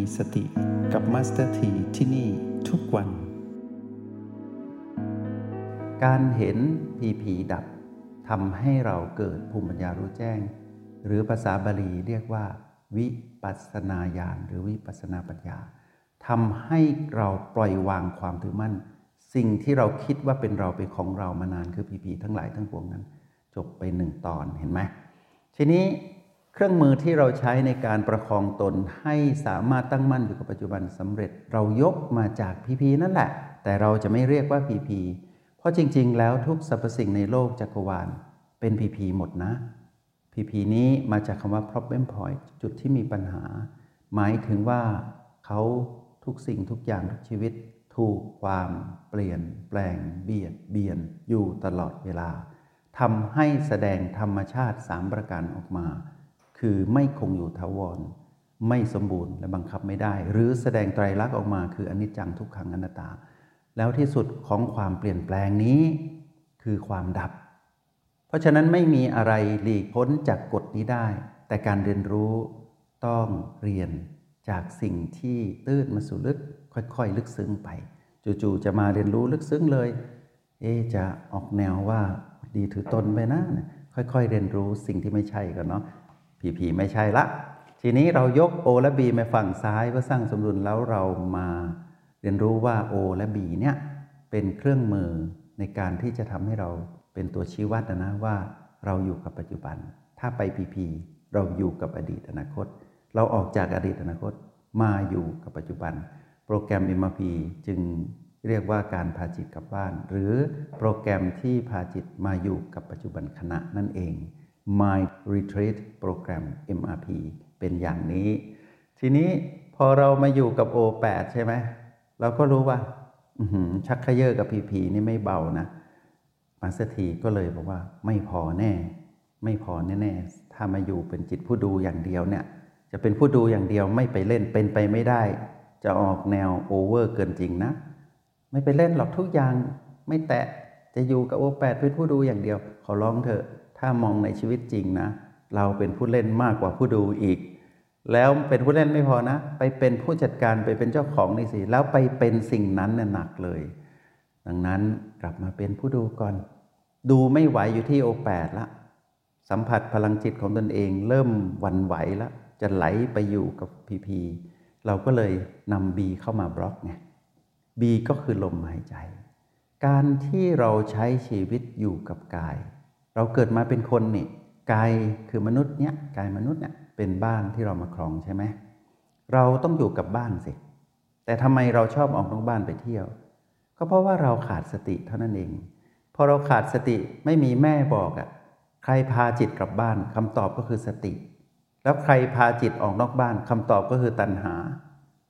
มีสติกับ Master ทีที่นี่ทุกวัน การเห็นผีผีดับทำให้เราเกิดภูมิปัญญารู้แจ้ง หรือภาษาบาลีเรียกว่า วิปัสสนาญาณหรือวิปัสสนาปัญญาทำให้เราปล่อยวางความถือมั่น สิ่งที่เราคิดว่าเป็นเราเป็นของเรามานานคือผีผีทั้งหลายทั้งปวงนั้น จบไปหนึ่งตอนเห็นไหมทีนี้ เครื่องมือที่เราใช้ในการประคองตนให้สามารถตั้งมั่นอยู่กับปัจจุบันสำเร็จ เรายกมาจากพีพีนั่นแหละ แต่เราจะไม่เรียกว่าพีพีเพราะจริง ๆ แล้วทุกสรรพสิ่งในโลกจักรวาลเป็นพีพีหมดนะพีพีนี้มาจากคำว่า problem point จุดที่มีปัญหา หมายถึงว่าเขาทุกสิ่งทุกอย่างทุกชีวิต ถูกความเปลี่ยนแปลงเบียดเบียนอยู่ตลอดเวลาทำให้แสดงธรรมชาติสามประการออกมา คือไม่คงอยู่ทาวร ไม่สมบูรณ์และบังคับไม่ได้ หรือแสดงไตรลักษณ์ออกมาคืออนิจจังทุกขังอนัตตา แล้วที่สุดของความเปลี่ยนแปลงนี้คือความดับ เพราะฉะนั้นไม่มีอะไรหลีกพ้นจากกฎนี้ได้ แต่การเรียนรู้ต้องเรียนจากสิ่งที่ตื้นมาสู่ลึกค่อยๆ ลึกซึ้งไป จู่ๆจะมาเรียนรู้ลึกซึ้งเลย เอจะออกแนวว่าดีถือตนไปนะ ค่อยๆ เรียนรู้สิ่งที่ไม่ใช่ก่อนเนาะ ผีผีไม่ใช่ละ ทีนี้เรายก O และ B มาฝั่งซ้ายเพื่อสร้างสมดุลแล้วเรามาเรียนรู้ว่า O และ B เนี่ยเป็นเครื่องมือในการที่จะทำให้เราเป็นตัวชี้วัดนะว่าเราอยู่กับปัจจุบัน ถ้าไปพีพีเราอยู่กับอดีตอนาคต เราออกจากอดีตอนาคตมาอยู่กับปัจจุบัน โปรแกรม MRP จึงเรียกว่าการพาจิตกลับบ้าน หรือโปรแกรมที่พาจิตมาอยู่กับปัจจุบันขณะนั่นเอง Mind Retreat Program MRP เป็นอย่างนี้ ทีนี้พอเรามาอยู่กับ O8 ใช่ไหมเราก็รู้ว่าชักขยเยอกับ PP นี่ไม่เบานะมาสถีก็เลยบอกว่าไม่พอแน่ ไม่พอแน่ๆถ้ามาอยู่เป็นจิตผู้ดูอย่างเดียวเนี่ย จะเป็นผู้ดูอย่างเดียวไม่ไปเล่นเป็นไปไม่ได้ จะออกแนวโอเวอร์เกินจริงนะ ไม่ไปเล่นหรอกทุกอย่างไม่แตะจะอยู่กับโอแปดเป็นผู้ดูอย่างเดียว ขอร้องเถอะ ถ้ามองในชีวิตจริงนะ เราเป็นผู้เล่นมากกว่าผู้ดูอีก แล้วเป็นผู้เล่นไม่พอนะ ไปเป็นผู้จัดการไปเป็นเจ้าของนี่สิ แล้วไปเป็นสิ่งนั้นน่ะหนักเลย ดังนั้นกลับมาเป็นผู้ดูก่อน ดูไม่ไหวอยู่ที่โอแปดละ สัมผัสพลังจิตของตนเองเริ่มวันไหวแล้วจะไหลไปอยู่กับพีพีเราก็เลยนำบีเข้ามาบล็อกไงบีก็คือลมหายใจ การที่เราใช้ชีวิตอยู่กับกาย เราเกิดมาเป็นคนนี่กายคือมนุษย์เนี้ยกายมนุษย์เนี่ยเป็นบ้านที่เรามาครองใช่ไหมเราต้องอยู่กับบ้านสิ แต่ทำไมเราชอบออกนอกบ้านไปเที่ยว ก็เพราะว่าเราขาดสติเท่านั้นเอง พอเราขาดสติไม่มีแม่บอกอะ่ะใครพาจิตกลับบ้านคำตอบก็คือสติ แล้วใครพาจิตออกนอกบ้านคำตอบก็คือตัณหา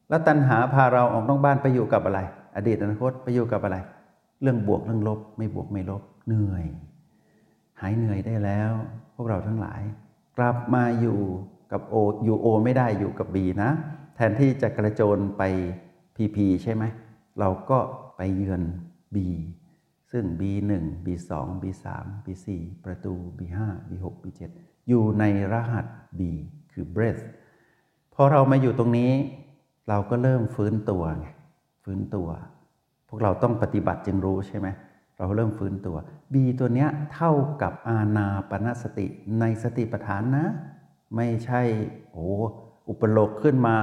แล้วตัณหาพาเราออกนอกบ้านไปอยู่กับอะไร อดีตอนาคตไปอยู่กับอะไร เรื่องบวกเรื่องลบ ไม่บวกไม่ลบเหนื่อย หายเหนื่อยได้แล้ว พวกเราทั้งหลาย กลับมาอยู่กับโออยู่โอไม่ได้อยู่กับบีนะ แทนที่จะกระโจนไปพีพีใช่ไหม เราก็ไปเยือน B ซึ่ง B1 B2 B3 B4 ประตู B5 B6 B7 อยู่ในรหัส B คือ breath พอเรามาอยู่ตรงนี้ เราก็เริ่มฟื้นตัวไงฟื้นตัว พวกเราต้องปฏิบัติจึงรู้ใช่ไหม เราเริ่มฟื้นตัว B ตัวเนี้ยเท่ากับอาณาปณสติในสติปัฏฐานนะ ไม่ใช่โอ้อุปโลกขึ้นมา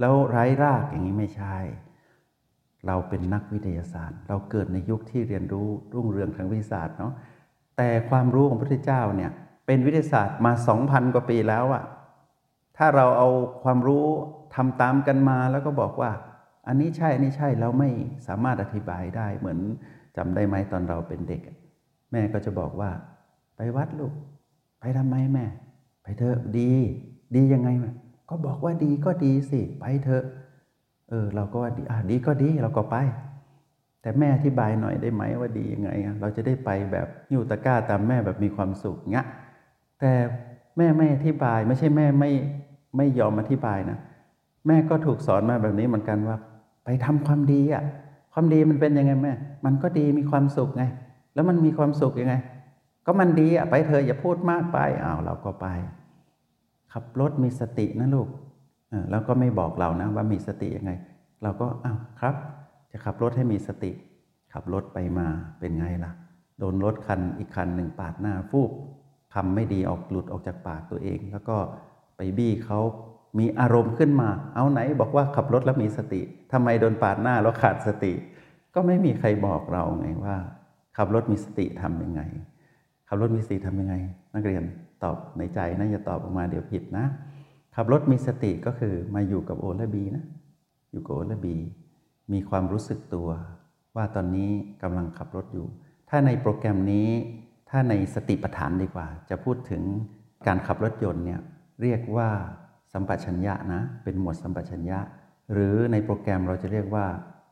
แล้วไร้รากอย่างนี้ไม่ใช่ เราเป็นนักวิทยาศาสตร์ เราเกิดในยุคที่เรียนรู้รุ่งเรืองทางวิทยาศาสตร์เนาะแต่ความรู้ของพระพุทธเจ้าเนี่ยเป็นวิทยาศาสตร์มาสองพันกว่าปีแล้วอะถ้าเราเอาความรู้ทำตามกันมาแล้วก็บอกว่า อันนี้ใช่อันนี้ใช่เราไม่สามารถอธิบายได้เหมือน จำได้ไหมตอนเราเป็นเด็ก แม่ก็จะบอกว่า ไปวัดลูก ไปทำไมแม่ ไปเถอะดี ดียังไงแม่ก็บอกว่าดีก็ดีสิ ไปเถอะ เออ เราก็ว่าดีอะดีก็ดีเราก็ไป แต่แม่อธิบายหน่อยได้ไหมว่าดียังไง เราจะได้ไปแบบหิวตะก้าตามแม่แบบมีความสุขเงี้ยแต่แม่ไม่อธิบายไม่ใช่แม่ไม่ไม่ยอมอธิบายนะ แม่ก็ถูกสอนมาแบบนี้เหมือนกันว่า ไปทำความดีอะ ความดีมันเป็นยังไงแม่ มันก็ดีมีความสุขไง แล้วมันมีความสุขยังไง ก็มันดีอะไปเธออย่าพูดมากไปอ้าวเราก็ไป ขับรถมีสตินะลูกเออแล้วก็ไม่บอกเรานะว่ามีสติยังไง เราก็อ้าวครับ จะขับรถให้มีสติ ขับรถไปมาเป็นไงล่ะ โดนรถคันอีกคันหนึ่งปาดหน้าฟูบคำไม่ดีออกหลุดออกจากปากตัวเอง แล้วก็ไปบี้เขา มีอารมณ์ขึ้นมา เอาไหนบอกว่าขับรถแล้วมีสติทำไมโดนปาดหน้าแล้วขาดสติ ก็ไม่มีใครบอกเราไงว่า ขับรถมีสติทำยังไง ขับรถมีสติทำยังไง นักเรียนตอบในใจนะอย่าตอบออกมาเดี๋ยวผิดนะ ขับรถมีสติก็คือมาอยู่กับโอและบีนะ อยู่กับโอและบี มีความรู้สึกตัว ว่าตอนนี้กำลังขับรถอยู่ ถ้าในโปรแกรมนี้ ถ้าในสติปัฏฐานดีกว่า จะพูดถึงการขับรถยนต์เนี่ยเรียกว่า สัมปชัญญะนะ เป็นหมวดสัมปชัญญะ หรือในโปรแกรมเราจะเรียกว่า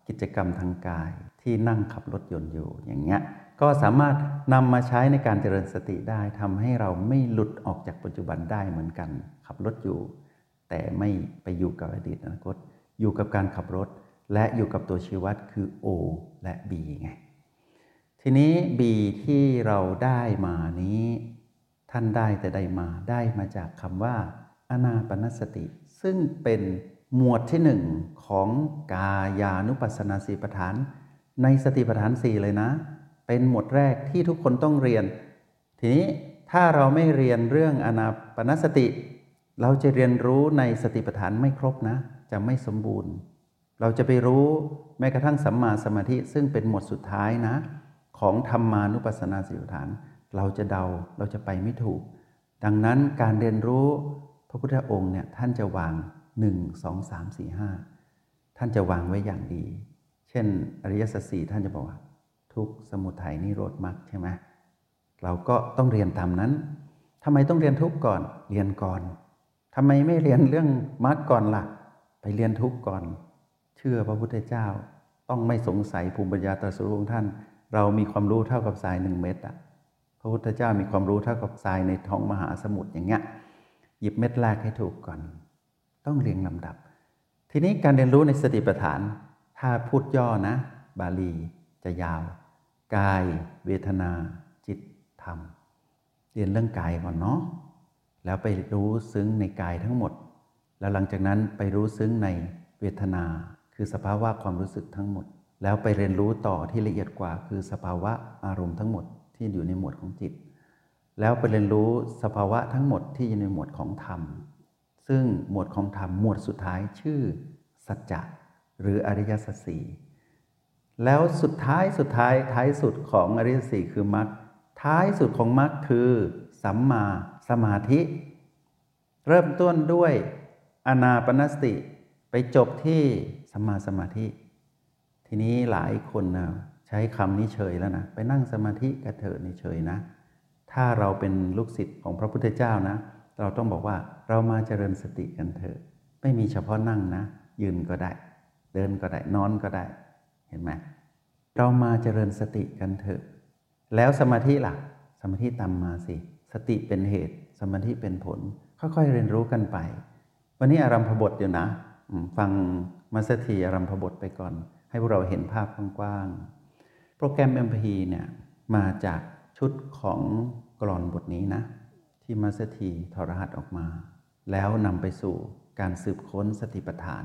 กิจกรรมทางกายที่นั่งขับรถยนต์อยู่อย่างเงี้ยก็สามารถนำมาใช้ในการเจริญสติได้ทำให้เราไม่หลุดออกจากปัจจุบันได้เหมือนกัน ขับรถอยู่ แต่ไม่ไปอยู่กับอดีตอนาคต อยู่กับการขับรถ และอยู่กับตัวชี้วัดคือ O และ B ไง ทีนี้ B ที่เราได้มานี้ ท่านได้แต่ได้มาได้มาจากคำว่า อนาปนสติ ซึ่งเป็นหมวดที่หนึ่งของกายานุปัสสนาสีปฐาน ในสติปัฏฐานสี่เลยนะ เป็นหมวดแรกที่ทุกคนต้องเรียน ทีนี้ถ้าเราไม่เรียนเรื่องอนาปนสติ เราจะเรียนรู้ในสติปัฏฐานไม่ครบนะ จะไม่สมบูรณ์ เราจะไปรู้แม้กระทั่งสัมมาสมาธิ ซึ่งเป็นหมวดสุดท้ายนะ ของธรรมานุปัสสนาสติปัฏฐาน เราจะเดาเราจะไปไม่ถูก ดังนั้นการเรียนรู้ พระพุทธองค์เนี่ยท่านจะวาง 1 2 3 4 5 ท่านจะวางไว้อย่างดี เช่น อริยสัจสี่ท่านจะบอกว่า ทุกสมุทัยนิโรธมรรคใช่ไหมเราก็ต้องเรียนตามนั้นทำไมต้องเรียนทุกก่อนเรียนก่อนทำไมไม่เรียนเรื่องมรรคก่อนล่ะ ไปเรียนทุกก่อน เชื่อพระพุทธเจ้า ต้องไม่สงสัยภูมิปัญญาตรัสรู้ของท่าน เรามีความรู้เท่ากับทรายหนึ่งเม็ดอะพระพุทธเจ้ามีความรู้เท่ากับทรายในท้องมหาสมุทรอย่างเงี้ย หยิบเม็ดแรกให้ถูกก่อน ต้องเรียงลำดับ ทีนี้การเรียนรู้ในสติปัฏฐาน ถ้าพูดย่อนะ บาลีจะยาว กาย เวทนา จิตธรรม เรียนเรื่องกายก่อนเนาะแล้วไปรู้ซึ้งในกายทั้งหมด แล้วหลังจากนั้นไปรู้ซึ้งในเวทนา คือสภาวะความรู้สึกทั้งหมด แล้วไปเรียนรู้ต่อที่ละเอียดกว่า คือสภาวะอารมณ์ทั้งหมดที่อยู่ในหมวดของจิต แล้วไปเรียนรู้สภาวะทั้งหมดที่อยู่ในหมวดของธรรม ซึ่งหมวดของธรรมหมวดสุดท้ายชื่อ สัจจะหรืออริยสัจสี่แล้วสุดท้ายสุดท้ายท้ายสุดของอริยสัจสี่คือมรรคท้ายสุดของมรรคคือ สัมมาสมาธิ เริ่มต้นด้วยอนาปนสติ ไปจบที่สัมมาสมาธิ ทีนี้หลายคนนะใช้คำนี้เฉยแล้วนะ ไปนั่งสมาธิกระเถิดนี่เฉยนะ ถ้าเราเป็นลูกศิษย์ของพระพุทธเจ้านะ เราต้องบอกว่าเรามาเจริญสติกันเถอะ ไม่มีเฉพาะนั่งนะ ยืนก็ได้ เดินก็ได้นอนก็ได้ เห็นไหมเรามาเจริญสติกันเถอะ แล้วสมาธิล่ะ สมาธิตามมาสิ สติเป็นเหตุ สมาธิเป็นผล ค่อยๆเรียนรู้กันไป วันนี้อารัมพบทอยู่นะ ฟังมาสถีอารัมพบทไปก่อน ให้พวกเราเห็นภาพกว้างๆ โปรแกรม MP เนี่ยมาจาก ชุดของกรอนบทนี้นะ ที่มาสถีถอดรหัสออกมา แล้วนำไปสู่การสืบค้นสติปัฏฐาน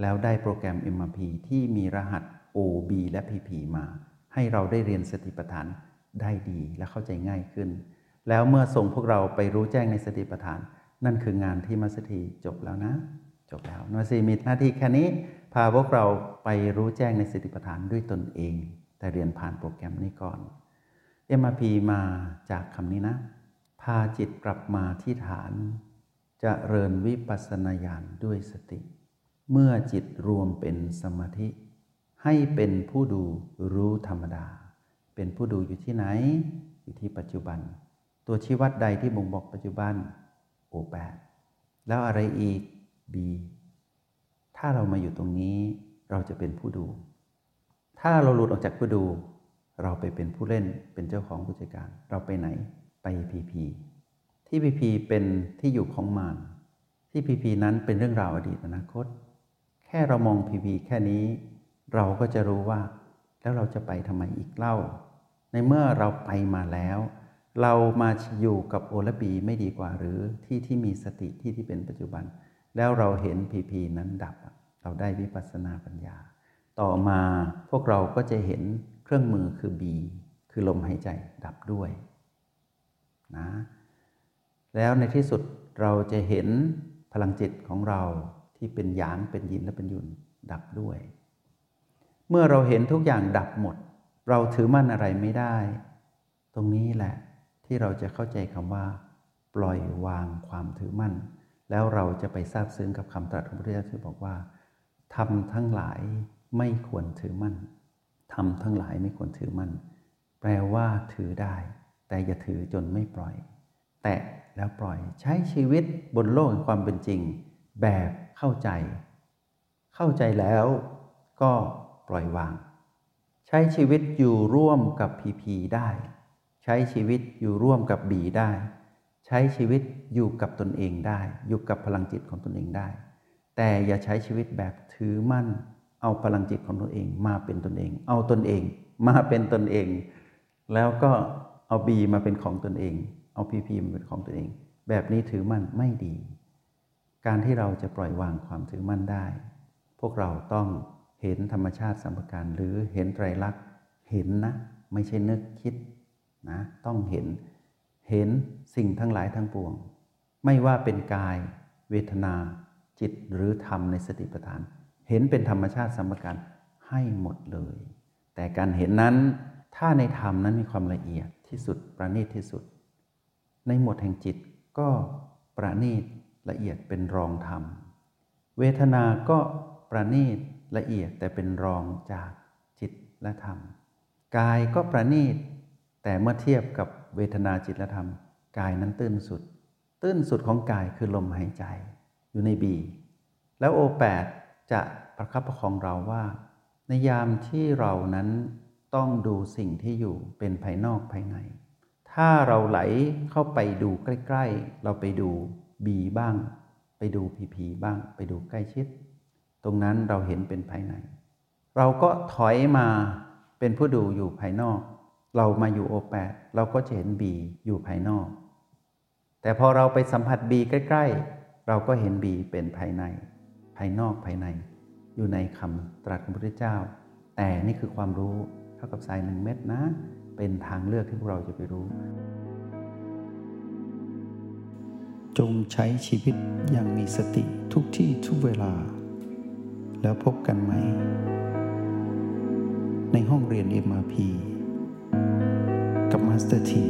แล้วได้โปรแกรม MRP ที่มีรหัส OB และ PP มา ให้เราได้เรียนสติปัฏฐานได้ดีและเข้าใจง่ายขึ้น แล้วเมื่อส่งพวกเราไปรู้แจ้งในสติปัฏฐาน นั่นคืองานที่มัสถีจบแล้วนะ จบแล้วมัสถีมีหน้าที่แค่นี้ พาพวกเราไปรู้แจ้งในสติปัฏฐานด้วยตนเอง แต่เรียนผ่านโปรแกรมนี้ก่อน MRP มาจากคำนี้นะ พาจิตกลับมาที่ฐานจะเริญวิปัสสนาญาณด้วยสติ เมื่อจิตรวมเป็นสมาธิ ให้เป็นผู้ดูรู้ธรรมดา เป็นผู้ดูอยู่ที่ไหน อยู่ที่ปัจจุบัน ตัวชี้วัดใดที่บ่งบอกปัจจุบันโอแปดแล้วอะไรอีก B ถ้าเรามาอยู่ตรงนี้เราจะเป็นผู้ดู ถ้าเราหลุดออกจากผู้ดู เราไปเป็นผู้เล่นเป็นเจ้าของผู้จัดการ เราไปไหนไปพีพีที่พีพีเป็นที่อยู่ของมารที่พีพีนั้นเป็นเรื่องราวอดีตอนาคต แค่เรามองพีพีแค่นี้ เราก็จะรู้ว่า แล้วเราจะไปทำไมอีกเล่า ในเมื่อเราไปมาแล้ว เรามาอยู่กับโอและบีไม่ดีกว่าหรือที่ที่มีสติที่ที่เป็นปัจจุบัน แล้วเราเห็นพีพีนั้นดับ เราได้วิปัสสนาปัญญา ต่อมาพวกเราก็จะเห็น เครื่องมือคือบีคือลมหายใจดับด้วยนะแล้วในที่สุดเราจะเห็นพลังจิตของเราที่เป็นหยางเป็นยินและเป็นยุนดับด้วย เมื่อเราเห็นทุกอย่างดับหมด เราถือมั่นอะไรไม่ได้ ตรงนี้แหละที่เราจะเข้าใจคำว่า ปล่อยวางความถือมั่น แล้วเราจะไปทราบซึ้งกับคำตรัสของพระพุทธเจ้าที่บอกว่าทำทั้งหลายไม่ควรถือมั่น ทำทั้งหลายไม่ควรถือมั่น แปลว่าถือได้ แต่อย่าถือจนไม่ปล่อย แตะแล้วปล่อยใช้ชีวิตบนโลกแห่งความเป็นจริง แบบเข้าใจ เข้าใจแล้วก็ปล่อยวาง ใช้ชีวิตอยู่ร่วมกับพีพีได้ ใช้ชีวิตอยู่ร่วมกับบีได้ ใช้ชีวิตอยู่กับตนเองได้ อยู่กับพลังจิตของตนเองได้ แต่อย่าใช้ชีวิตแบบถือมั่น เอาพลังจิตของตนเองมาเป็นตนเอง เอาตนเองมาเป็นตนเอง แล้วก็เอาบีมาเป็นของตนเอง เอาพีพีมาเป็นของตัวเอง แบบนี้ถือมั่นไม่ดี การที่เราจะปล่อยวางความถือมั่นได้ พวกเราต้องเห็นธรรมชาติสัมปการหรือเห็นไตรลักษณ์เห็นนะ ไม่ใช่นึกคิดนะต้องเห็นเห็นสิ่งทั้งหลายทั้งปวง ไม่ว่าเป็นกาย เวทนา จิตหรือธรรมในสติปัฏฐาน เห็นเป็นธรรมชาติสัมการให้หมดเลย แต่การเห็นนั้นถ้าในธรรมนั้นมีความละเอียดที่สุดประณีตที่สุด ในหมวดแห่งจิตก็ประณีตละเอียดเป็นรองธรรม เวทนาก็ประณีตละเอียดแต่เป็นรองจากจิตและธรรม กายก็ประณีต แต่เมื่อเทียบกับเวทนาจิตและธรรม กายนั้นตื้นสุด ตื้นสุดของกายคือลมหายใจอยู่ในบี แล้วโอแปด จะประคับประคองเราว่า ในยามที่เรานั้นต้องดูสิ่งที่อยู่เป็นภายนอกภายใน ถ้าเราไหลเข้าไปดูใกล้ๆ เราไปดูบีบ้าง ไปดูพีพีบ้าง ไปดูใกล้ชิด ตรงนั้นเราเห็นเป็นภายใน เราก็ถอยมาเป็นผู้ดูอยู่ภายนอก เรามาอยู่โอแปดเราก็จะเห็นบีอยู่ภายนอก แต่พอเราไปสัมผัสบีใกล้ ๆ เราก็เห็นบีเป็นภายในายนอกภายใน อยู่ในคำตรัสของพระพุทธเจ้า แต่นี่คือความรู้เท่ากับทรายหนึ่งเม็ดนะ เป็นทางเลือกที่พวกเราจะไปรู้ จงใช้ชีวิตอย่างมีสติทุกที่ทุกเวลา แล้วพบกันใหม่ ในห้องเรียน MRP กับ Master ที